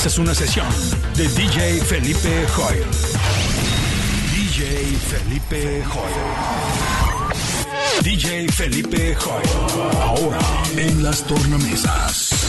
Esta es una sesión de DJ Felipe Joel. DJ Felipe Joel. DJ Felipe Joel. Ahora en las tornamesas.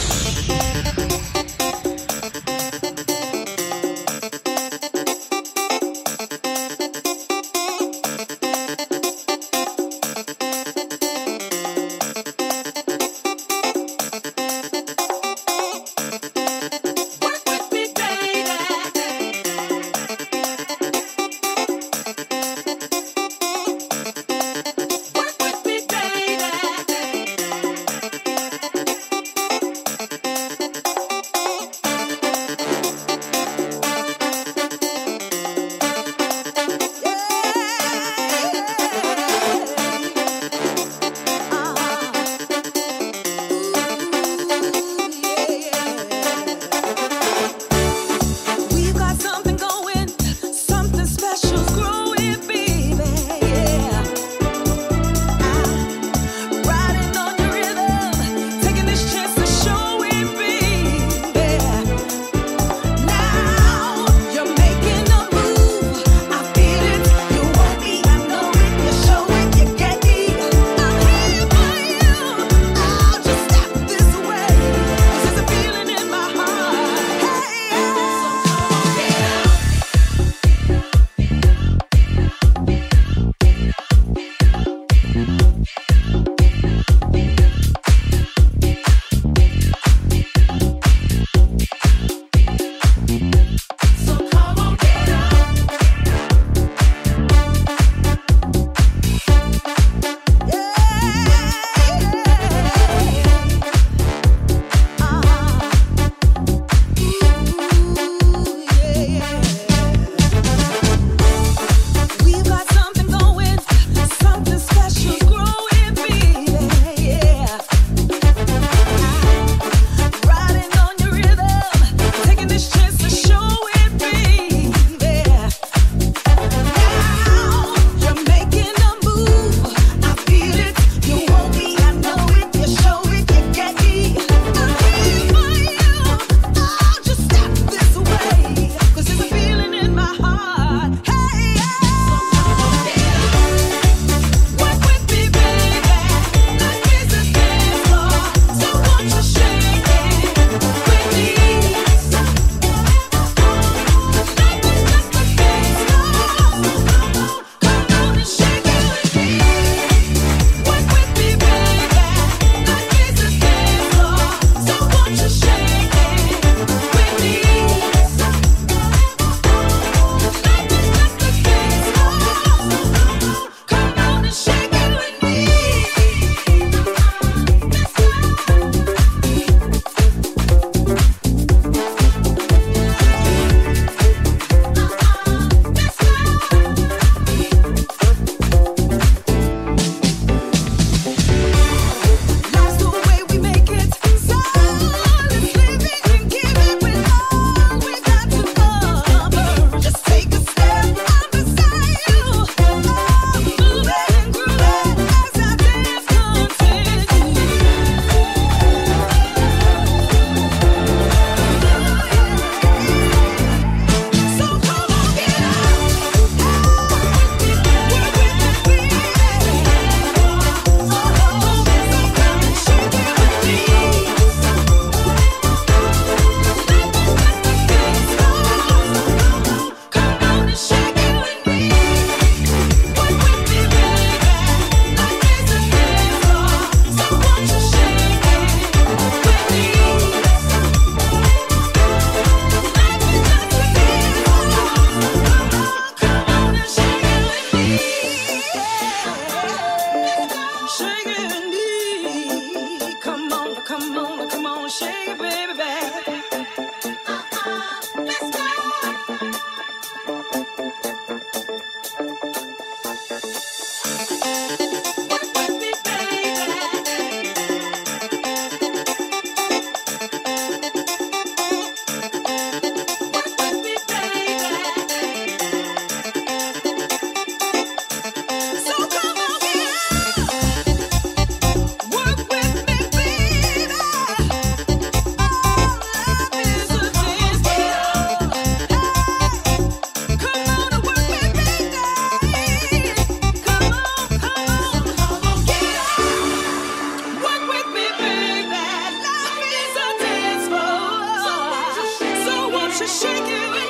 she shaking.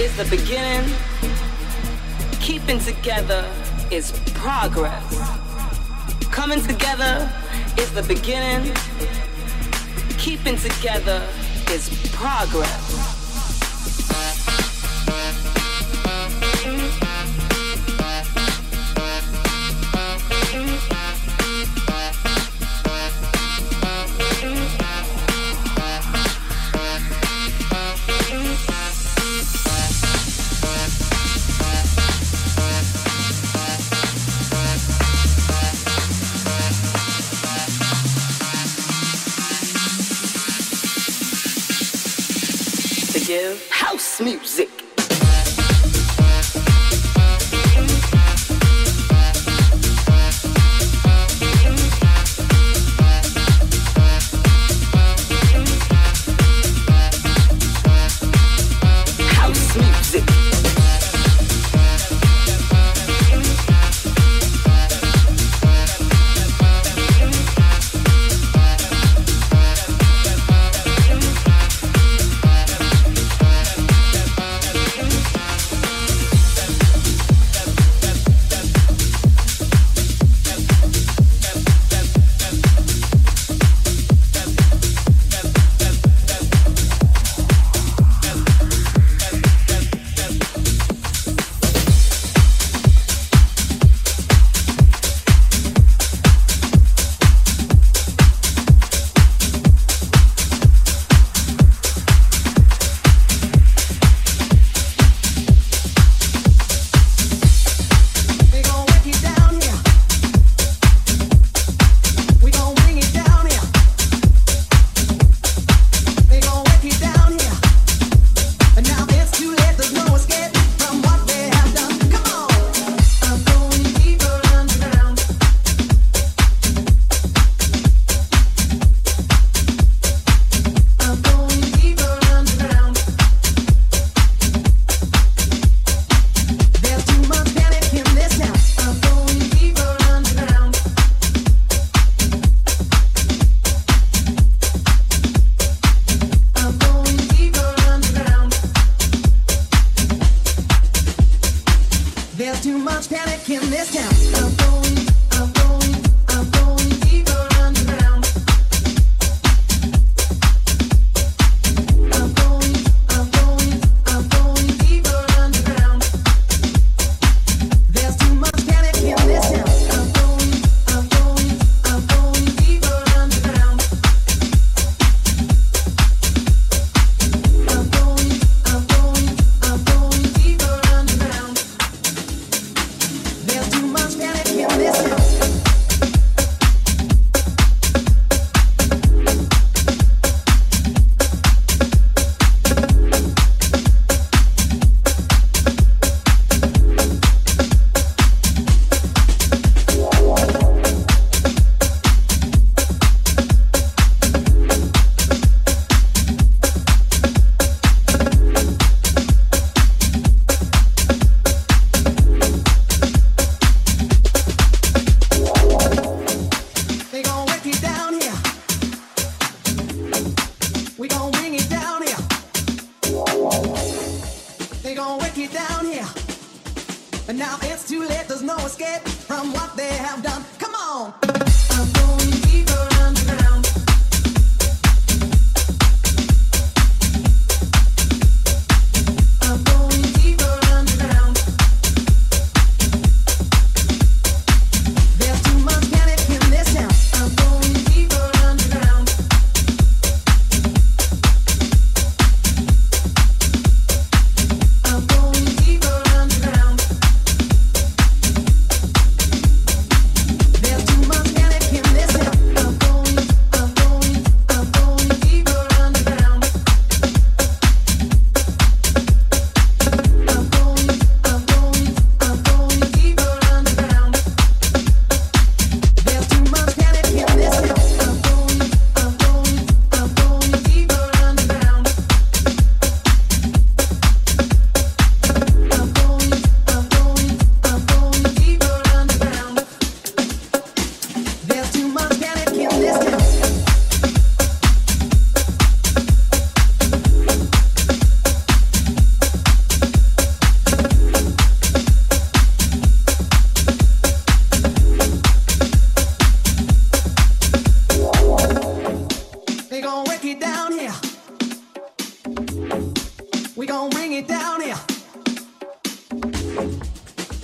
is the beginning. Keeping together is progress. Coming together is the beginning. Keeping together is progress.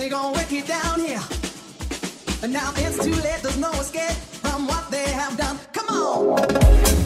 they gonna work it down here. And now it's too late, there's no escape from what they have done. Come on!